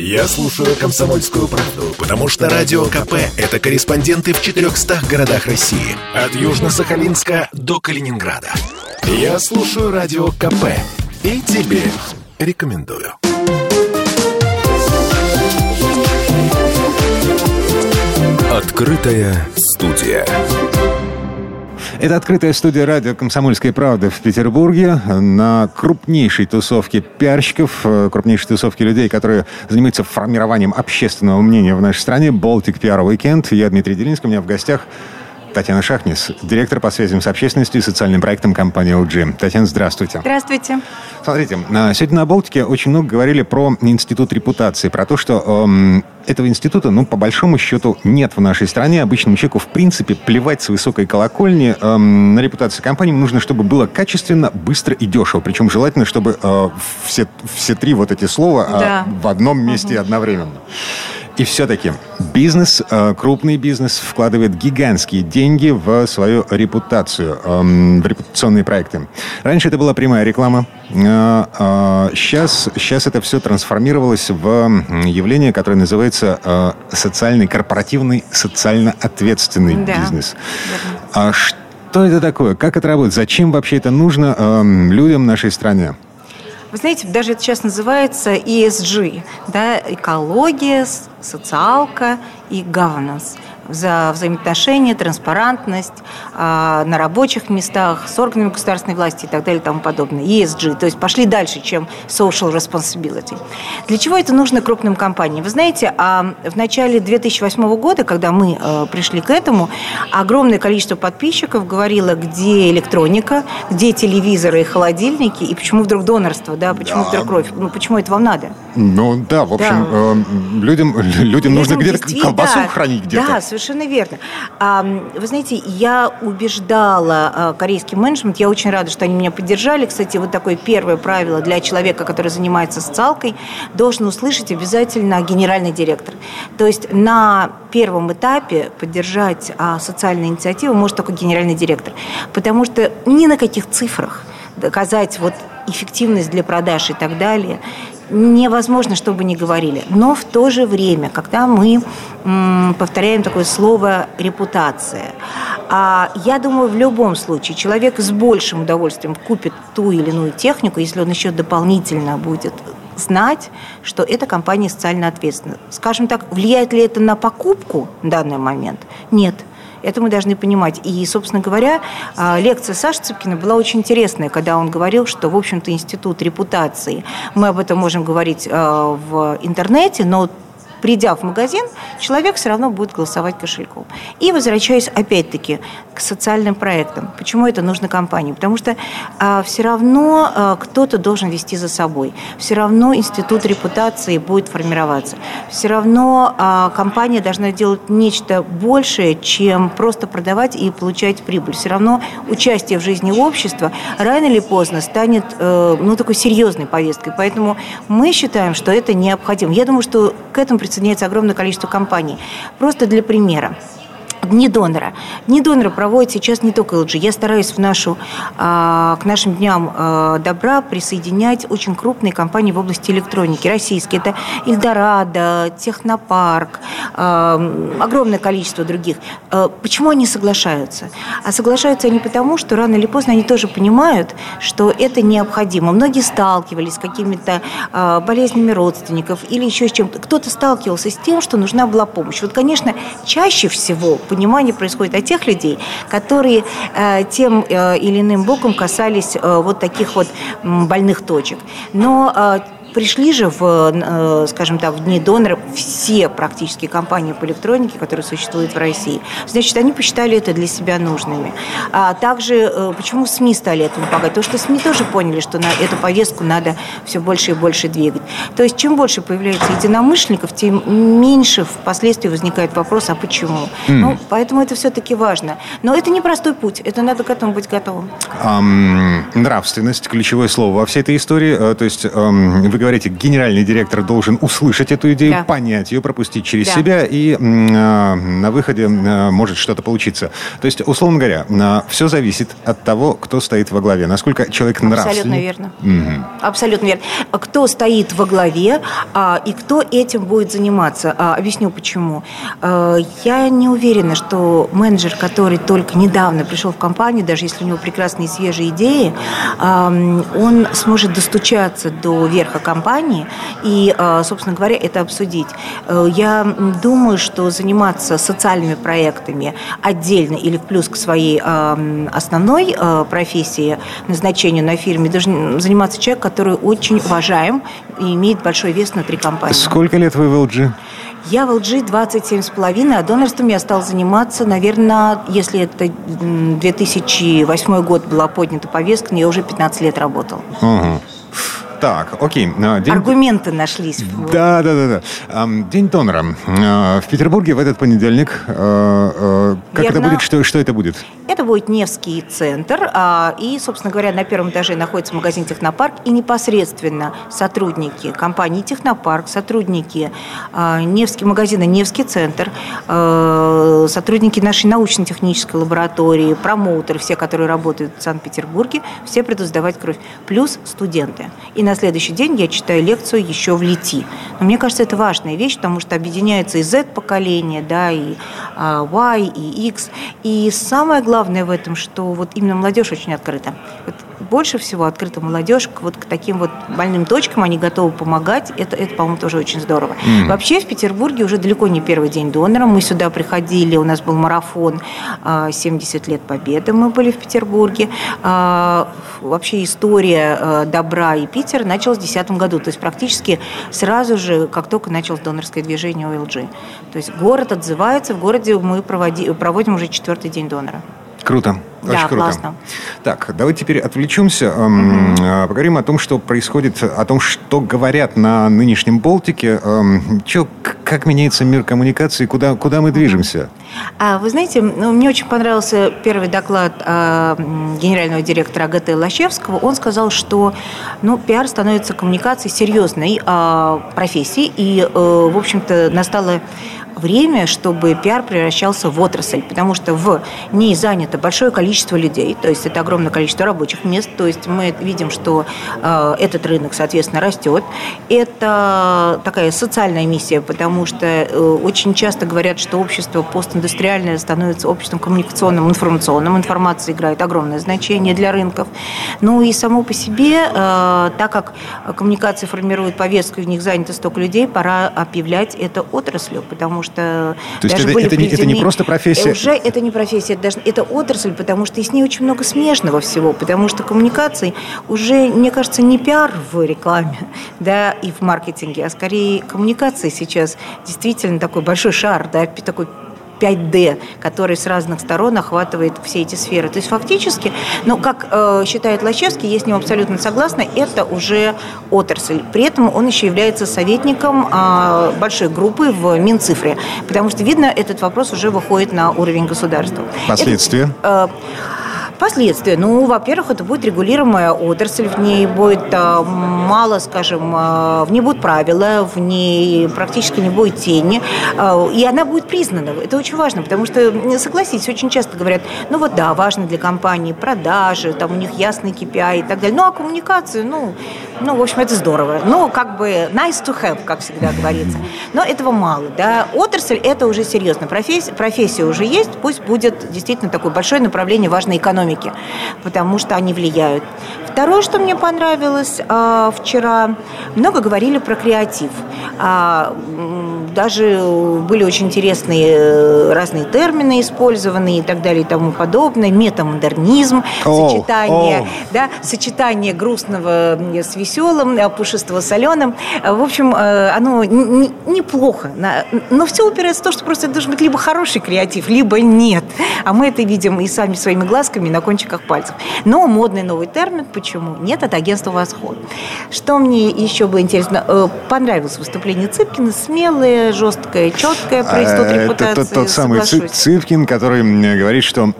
Я слушаю «Комсомольскую правду», потому что «Радио КП» — это корреспонденты в 400 городах России. От Южно-Сахалинска до Калининграда. Я слушаю «Радио КП» и тебе рекомендую. Открытая студия. Это открытая студия радио «Комсомольская правда» в Петербурге на крупнейшей тусовке пиарщиков, э, крупнейшей тусовке людей, которые занимаются формированием общественного мнения в нашей стране. «Baltic PR Weekend». Я Дмитрий Делинский, у меня в гостях Татьяна Шахнис, директор по связям с общественностью и социальным проектом компании LG. Татьяна, здравствуйте. Здравствуйте. Смотрите, сегодня на Балтике очень много говорили про институт репутации, про то, что эм, этого института, ну, по большому счету, нет в нашей стране. Обычному человеку, в принципе, плевать с высокой колокольни. Эм, на репутацию компании нужно, чтобы было качественно, быстро и дешево. Причем желательно, чтобы э, все, все три вот эти слова э, Да. в одном месте Мгм. одновременно. И все-таки бизнес, э, крупный бизнес вкладывает гигантские деньги в свою репутацию, эм, в репутационные проекты. Раньше это была прямая реклама. Сейчас, сейчас это все трансформировалось в явление, которое называется э, социальный, корпоративный, социально ответственный Да. бизнес. А что это такое? Как это работает? Зачем вообще это нужно эм, людям нашей стране? Вы знаете, даже это сейчас называется ESG, да, экология, социалка и governance за взаимоотношения, транспарантность а, на рабочих местах с органами государственной власти и так далее и тому подобное. ESG, то есть пошли дальше, чем social responsibility. Для чего это нужно крупным компаниям? Вы знаете, а в начале 2008 года, когда мы э, пришли к этому, огромное количество подписчиков говорило, где электроника, где телевизоры и холодильники, и почему вдруг донорство, да, почему Да. вдруг кровь, ну почему это вам надо? Ну да, в общем, Да. эм, людям, людям нужно Людям где-то действительно- колбасу да, хранить где-то. Да, совершенно верно. Вы знаете, я убеждала а, корейский менеджмент, я очень рада, что они меня поддержали. Кстати, вот такое первое правило для человека, который занимается социалкой, должен услышать обязательно генеральный директор. То есть на первом этапе поддержать а, социальные инициативы может только генеральный директор. Потому что ни на каких цифрах доказать вот эффективность для продаж и так далее невозможно, что бы ни говорили. Но в то же время, когда мы повторяем такое слово «репутация», а я думаю, в любом случае человек с большим удовольствием купит ту или иную технику, если он еще дополнительно будет знать, что эта компания социально ответственна. Скажем так, влияет ли это на покупку в данный момент? Нет. Это мы должны понимать. И, собственно говоря, а, лекция Саши Цыпкина была очень интересная, когда он говорил, что, в общем-то, институт репутации, мы об этом можем говорить а, в интернете, но придя в магазин, человек все равно будет голосовать кошельком. И возвращаясь опять-таки к социальным проектам. Почему это нужно компании? Потому что все равно а, кто-то должен вести за собой. Все равно институт репутации будет формироваться. Все равно а, компания должна делать нечто большее, чем просто продавать и получать прибыль. Все равно участие в жизни общества рано или поздно станет э, ну, такой серьезной повесткой. Поэтому мы считаем, что это необходимо. Я думаю, что к этому присоединяется огромное количество компаний. Просто для примера. Дни донора. Дни донора проводят сейчас не только LG. Я стараюсь в нашу, а, к нашим дням а, добра присоединять очень крупные компании в области электроники. Российские. Это Эльдорадо, Технопарк, а, огромное количество других. Почему они соглашаются? А соглашаются они потому, что рано или поздно они тоже понимают, что это необходимо. Многие сталкивались с какими-то болезнями родственников или еще с чем-то. Кто-то сталкивался с тем, что нужна была помощь. Вот, конечно, чаще всего понимание происходит от тех людей, которые э, тем э, или иным боком касались э, вот таких вот больных точек. Но Пришли же, в, э, скажем так, в дни донора все практически компании по электронике, которые существуют в России. Значит, они посчитали это для себя нужными. А также, э, почему СМИ стали этому помогать? Потому что СМИ тоже поняли, что на эту повестку надо все больше и больше двигать. То есть, чем больше появляется единомышленников, тем меньше впоследствии возникает вопрос, а почему? Ну, поэтому это все-таки важно. Но это не простой путь, это надо к этому быть готовым. Ам, нравственность, ключевое слово во всей этой истории. Э, То есть эм, вы вы говорите, генеральный директор должен услышать эту идею, да. понять ее, пропустить через да. себя, и э, на выходе э, может что-то получиться. То есть, условно говоря, э, все зависит от того, кто стоит во главе, насколько человек нравственный. Абсолютно верно. Угу. Абсолютно верно. Кто стоит во главе а, и кто этим будет заниматься. А, объясню почему. А, я не уверена, что менеджер, который только недавно пришел в компанию, даже если у него прекрасные свежие идеи, а, он сможет достучаться до верха компании и, а, собственно говоря, это обсудить. А, я думаю, что заниматься социальными проектами отдельно или в плюс к своей а, основной профессии, назначению на фирме, должен заниматься человек, который очень уважаем и имеет большой вес внутри компании. Сколько лет вы в LG? Я в LG 27 с половиной, а донорством я стала заниматься, наверное, если это 2008 год была поднята повестка, но я уже 15 лет работала. Угу. Так, окей. А, день... Аргументы нашлись. Да, да, да, да. День донора. А, в Петербурге в этот понедельник. А, как Верно. это будет? Что, что это будет? Это будет Невский центр. И, собственно говоря, на первом этаже находится магазин Технопарк. И непосредственно сотрудники компании Технопарк, сотрудники Невский магазина Невский центр, сотрудники нашей научно-технической лаборатории, промоутеры, все, которые работают в Санкт-Петербурге, все придут сдавать кровь. Плюс студенты. И на следующий день я читаю лекцию еще в Лити. Но мне кажется, это важная вещь, потому что объединяется и Z-поколение, да, и а, Y, и X. И самое главное в этом, что вот именно молодежь очень открыта. Вот больше всего открыта молодежь к, вот, к таким вот больным точкам, они готовы помогать. Это, это по-моему, тоже очень здорово. Mm. Вообще в Петербурге уже далеко не первый день донора. Мы сюда приходили, у нас был марафон 70 а, лет Победы, мы были в Петербурге. А, вообще история а, добра и Питера началась в 2010 году. То есть практически сразу же, как только началось донорское движение ОЛГ. То есть город отзывается, в городе мы проводи, проводим уже четвертый день донора. Круто. Очень да, круто. классно. Так, давайте теперь отвлечемся. Эм, угу. Поговорим о том, что происходит, о том, что говорят на нынешнем Болтике. Эм, чё, как меняется мир коммуникации, куда, куда мы движемся? А, вы знаете, ну, мне очень понравился первый доклад э, генерального директора АГТ Лощевского. Он сказал, что ну, пиар становится коммуникацией серьезной э, профессией, и, э, в общем-то, настало время, чтобы пиар превращался в отрасль, потому что в ней занято большое количество людей, то есть это огромное количество рабочих мест, то есть мы видим, что э, этот рынок, соответственно, растет. Это такая социальная миссия, потому что э, очень часто говорят, что общество постиндустриальное становится обществом коммуникационным, информационным. Информация играет огромное значение для рынков. Ну и само по себе, э, так как коммуникации формируют повестку, в них занято столько людей, пора объявлять это отраслью, потому что что То даже это, были это, не, это не просто профессия? Уже это не профессия, это, даже, это отрасль, потому что и с ней очень много смежного всего, потому что коммуникации уже, мне кажется, не пиар в рекламе да, и в маркетинге, а скорее коммуникации сейчас действительно такой большой шар, да, такой 5D, который с разных сторон охватывает все эти сферы. То есть фактически, ну, как э, считает Лачевский, я с ним абсолютно согласна, это уже отрасль. При этом он еще является советником э, большой группы в Минцифре, потому что, видно, этот вопрос уже выходит на уровень государства. Последствия? Это, э, Последствия. Ну, во-первых, это будет регулируемая отрасль, в ней будет а, мало, скажем, а, в ней будут правила, в ней практически не будет тени, а, и она будет признана. Это очень важно, потому что, согласитесь, очень часто говорят, ну вот да, важно для компании продажи, там у них ясный KPI и так далее. Ну, а коммуникацию, ну, ну, в общем, это здорово. Ну, как бы nice to have, как всегда говорится. Но этого мало, да. Отрасль – это уже серьезно. Профессия, профессия уже есть, пусть будет действительно такое большое направление важной экономики экономики, потому что они влияют. Второе, что мне понравилось э, вчера, много говорили про креатив. А, даже были очень интересные э, разные термины использованы и так далее и тому подобное. Метамодернизм, oh, сочетание, oh. Да, сочетание грустного с веселым, э, пушистого с соленым. В общем, э, оно неплохо. Но все упирается в то, что просто должен быть либо хороший креатив, либо нет. А мы это видим и сами своими глазками на кончиках пальцев. Но модный новый термин, почему? Нет, это агентство «Восход». Что мне еще было интересно? Э, понравилось выступление Цыпкина, смелое, жесткое, четкое, про институт репутации. Это тот, тот самый Цыпкин, который говорит, что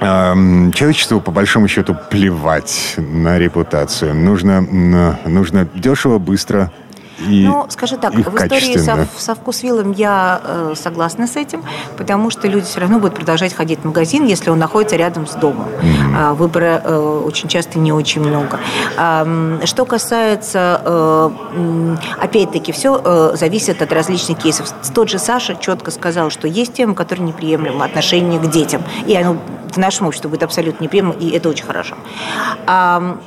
Человечеству, по большому счету, плевать на репутацию. Нужно, нужно дешево, быстро и ну, скажи так, в истории со, со вкусвиллом я э, согласна с этим, потому что люди все равно будут продолжать ходить в магазин, если он находится рядом с домом. Mm-hmm. Выбора э, очень часто не очень много. А, что касается, э, опять-таки, все э, зависит от различных кейсов. Тот же Саша четко сказал, что есть темы, которые неприемлемы, отношение к детям. И оно в нашем обществе будет абсолютно неприемлемо, и это очень хорошо. А,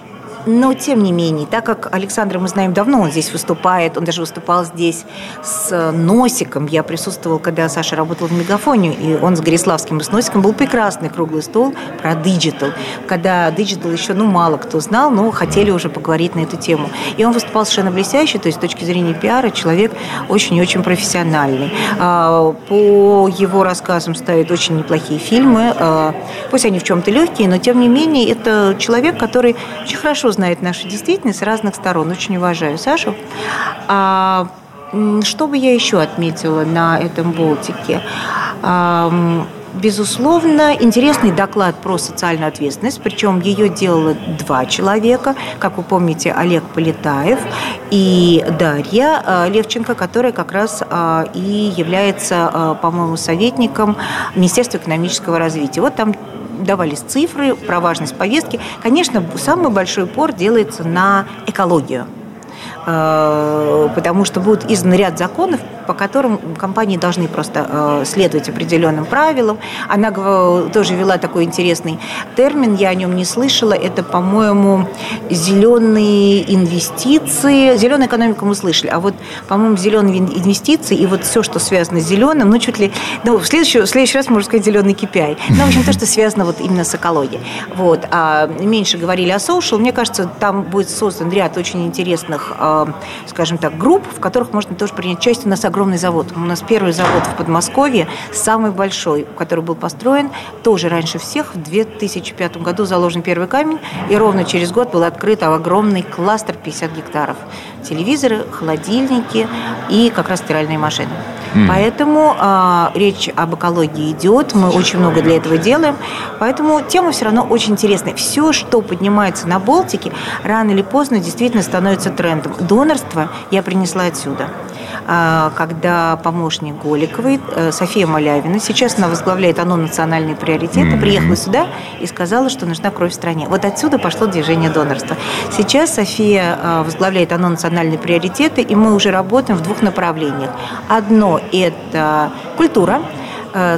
но, тем не менее, так как Александра мы знаем давно, он здесь выступает, он даже выступал здесь с носиком. Я присутствовал, когда Саша работал в Мегафоне, и он с Гориславским и с носиком был прекрасный круглый стол про digital. Когда digital еще, ну, мало кто знал, но хотели уже поговорить на эту тему. И он выступал совершенно блестяще, то есть с точки зрения пиара человек очень и очень профессиональный. А, по его рассказам ставят очень неплохие фильмы. А, пусть они в чем-то легкие, но тем не менее это человек, который очень хорошо знает нашу действительность с разных сторон. Очень уважаю Сашу. А, что бы я еще отметила на этом Болтике? А, Безусловно, интересный доклад про социальную ответственность, причем ее делало два человека, как вы помните, Олег Полетаев и Дарья а, Левченко, которая как раз а, и является, а, по-моему, советником Министерства экономического развития. Вот там давались цифры про важность повестки. Конечно, самый большой упор делается на экологию э, потому что будет издан ряд законов, по которым компании должны просто э, следовать определенным правилам. Она тоже вела такой интересный термин, я о нем не слышала. Это, по-моему, зеленые инвестиции. Зеленую экономику мы слышали, а вот, по-моему, зеленые инвестиции и вот все, что связано с зеленым, ну, чуть ли... Ну, в следующий, в следующий раз можно сказать зеленый KPI. Ну, в общем, то, что связано вот именно с экологией. Вот. А меньше говорили о social. Мне кажется, там будет создан ряд очень интересных, э, скажем так, групп, в которых можно тоже принять участие. У нас огромный завод. У нас первый завод в Подмосковье, самый большой, который был построен тоже раньше всех. В 2005 году заложен первый камень, и ровно через год был открыт огромный кластер 50 гектаров. Телевизоры, холодильники и как раз стиральные машины. Mm. Поэтому э, речь об экологии идет, мы очень много для этого делаем. Поэтому тема все равно очень интересная. Все, что поднимается на Балтике, рано или поздно действительно становится трендом. Донорство я принесла отсюда. А, когда помощник Голиковой, э, София Малявина, сейчас она возглавляет ОНО «Национальные приоритеты», mm-hmm. приехала сюда и сказала, что нужна кровь в стране. Вот отсюда пошло движение донорства. Сейчас София э, возглавляет ОНО «Национальные приоритеты», и мы уже работаем в двух направлениях. Одно – это культура,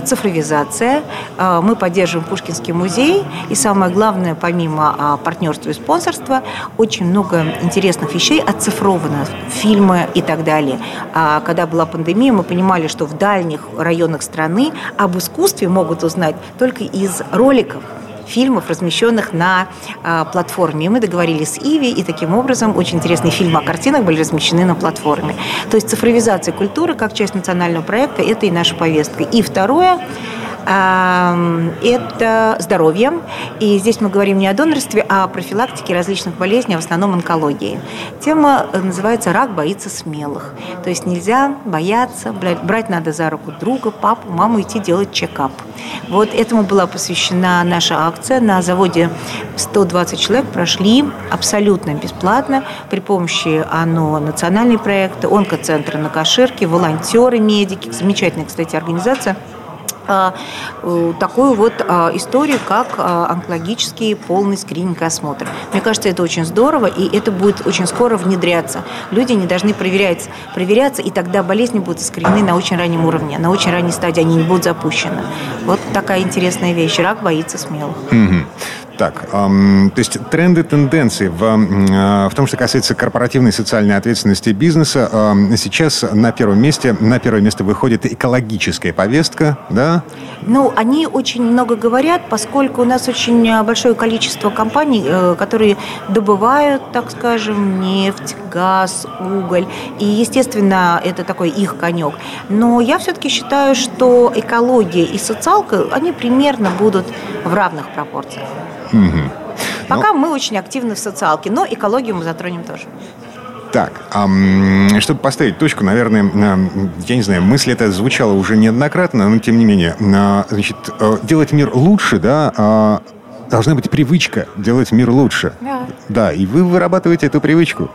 цифровизация. Э, мы поддерживаем Пушкинский музей. И самое главное, помимо а, партнерства и спонсорства, очень много интересных вещей оцифровано. Фильмы и так далее. А когда была пандемия, мы понимали, что в дальних районах страны об искусстве могут узнать только из роликов фильмов, размещенных на э, платформе. И мы договорились с Иви, и таким образом очень интересные фильмы о картинах были размещены на платформе. То есть цифровизация культуры как часть национального проекта – это и наша повестка. И второе это здоровье. И здесь мы говорим не о донорстве, а о профилактике различных болезней, в основном онкологии. Тема э, называется «Рак боится смелых». То есть нельзя бояться, брать надо за руку друга, папу, маму, идти делать чекап. Вот этому была посвящена наша акция. На заводе 120 человек прошли абсолютно бесплатно при помощи ОНО национальный проект, онкоцентра на Каширке, волонтеры, медики, замечательная, кстати, организация – такую вот а, историю, как а, онкологический полный скрининг и осмотр. Мне кажется, это очень здорово, и это будет очень скоро внедряться. Люди не должны проверять, проверяться, и тогда болезни будут искоренены на очень раннем уровне, на очень ранней стадии они не будут запущены. Вот такая интересная вещь. Рак боится. Mm-hmm. Так, то есть тренды, тенденции в, э, в том, что касается корпоративной социальной ответственности бизнеса, сейчас на первом месте, на первое место выходит экологическая повестка, да? Ну, они очень много говорят, поскольку у нас очень большое количество компаний, э, которые добывают, так скажем, нефть, газ, уголь, и, естественно, это такой их конек. Но я все-таки считаю, что экология и социалка, они примерно будут в равных пропорциях. Угу. Пока ну, мы очень активны в социалке, но экологию мы затронем тоже. Так, а, чтобы поставить точку, наверное, я не знаю, мысль эта звучала уже неоднократно, но тем не менее, значит, э, делать мир лучше, да, а, должна быть привычка делать мир лучше. Да. Да, и вы вырабатываете эту привычку.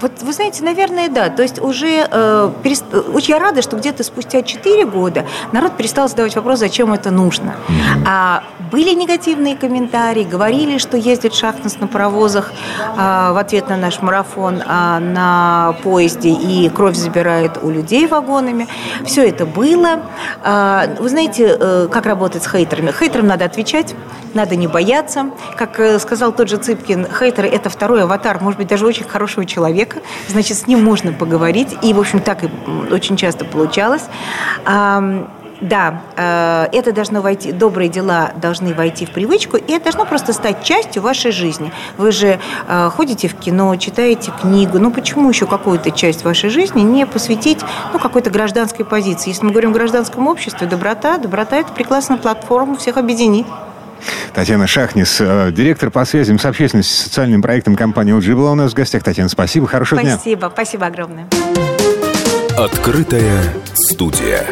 Вот вы знаете, наверное, да. То есть уже э, перест... очень я рада, что где-то спустя 4 года народ перестал задавать вопрос, зачем это нужно. Mm-hmm. А были негативные комментарии, говорили, что ездит шахтность на паровозах э, в ответ на наш марафон э, на поезде и кровь забирает у людей вагонами. Все это было. Э, вы знаете, э, как работать с хейтерами? Хейтерам надо отвечать, надо не бояться. Как э, сказал тот же Цыпкин, хейтеры – это второй аватар, может быть, даже очень хорошего человека. Значит, с ним можно поговорить. И, в общем, так и очень часто получалось. Да, э, это должно войти, добрые дела должны войти в привычку, и это должно просто стать частью вашей жизни. Вы же э, ходите в кино, читаете книгу, ну почему еще какую-то часть вашей жизни не посвятить ну, какой-то гражданской позиции? Если мы говорим о гражданском обществе, доброта, доброта – это прекрасная платформа, всех объединит. Татьяна Шахнис, э, директор по связям с общественностью с социальным проектом компании LG была у нас в гостях. Татьяна, спасибо, хорошего спасибо, дня. Спасибо, спасибо огромное. Открытая студия.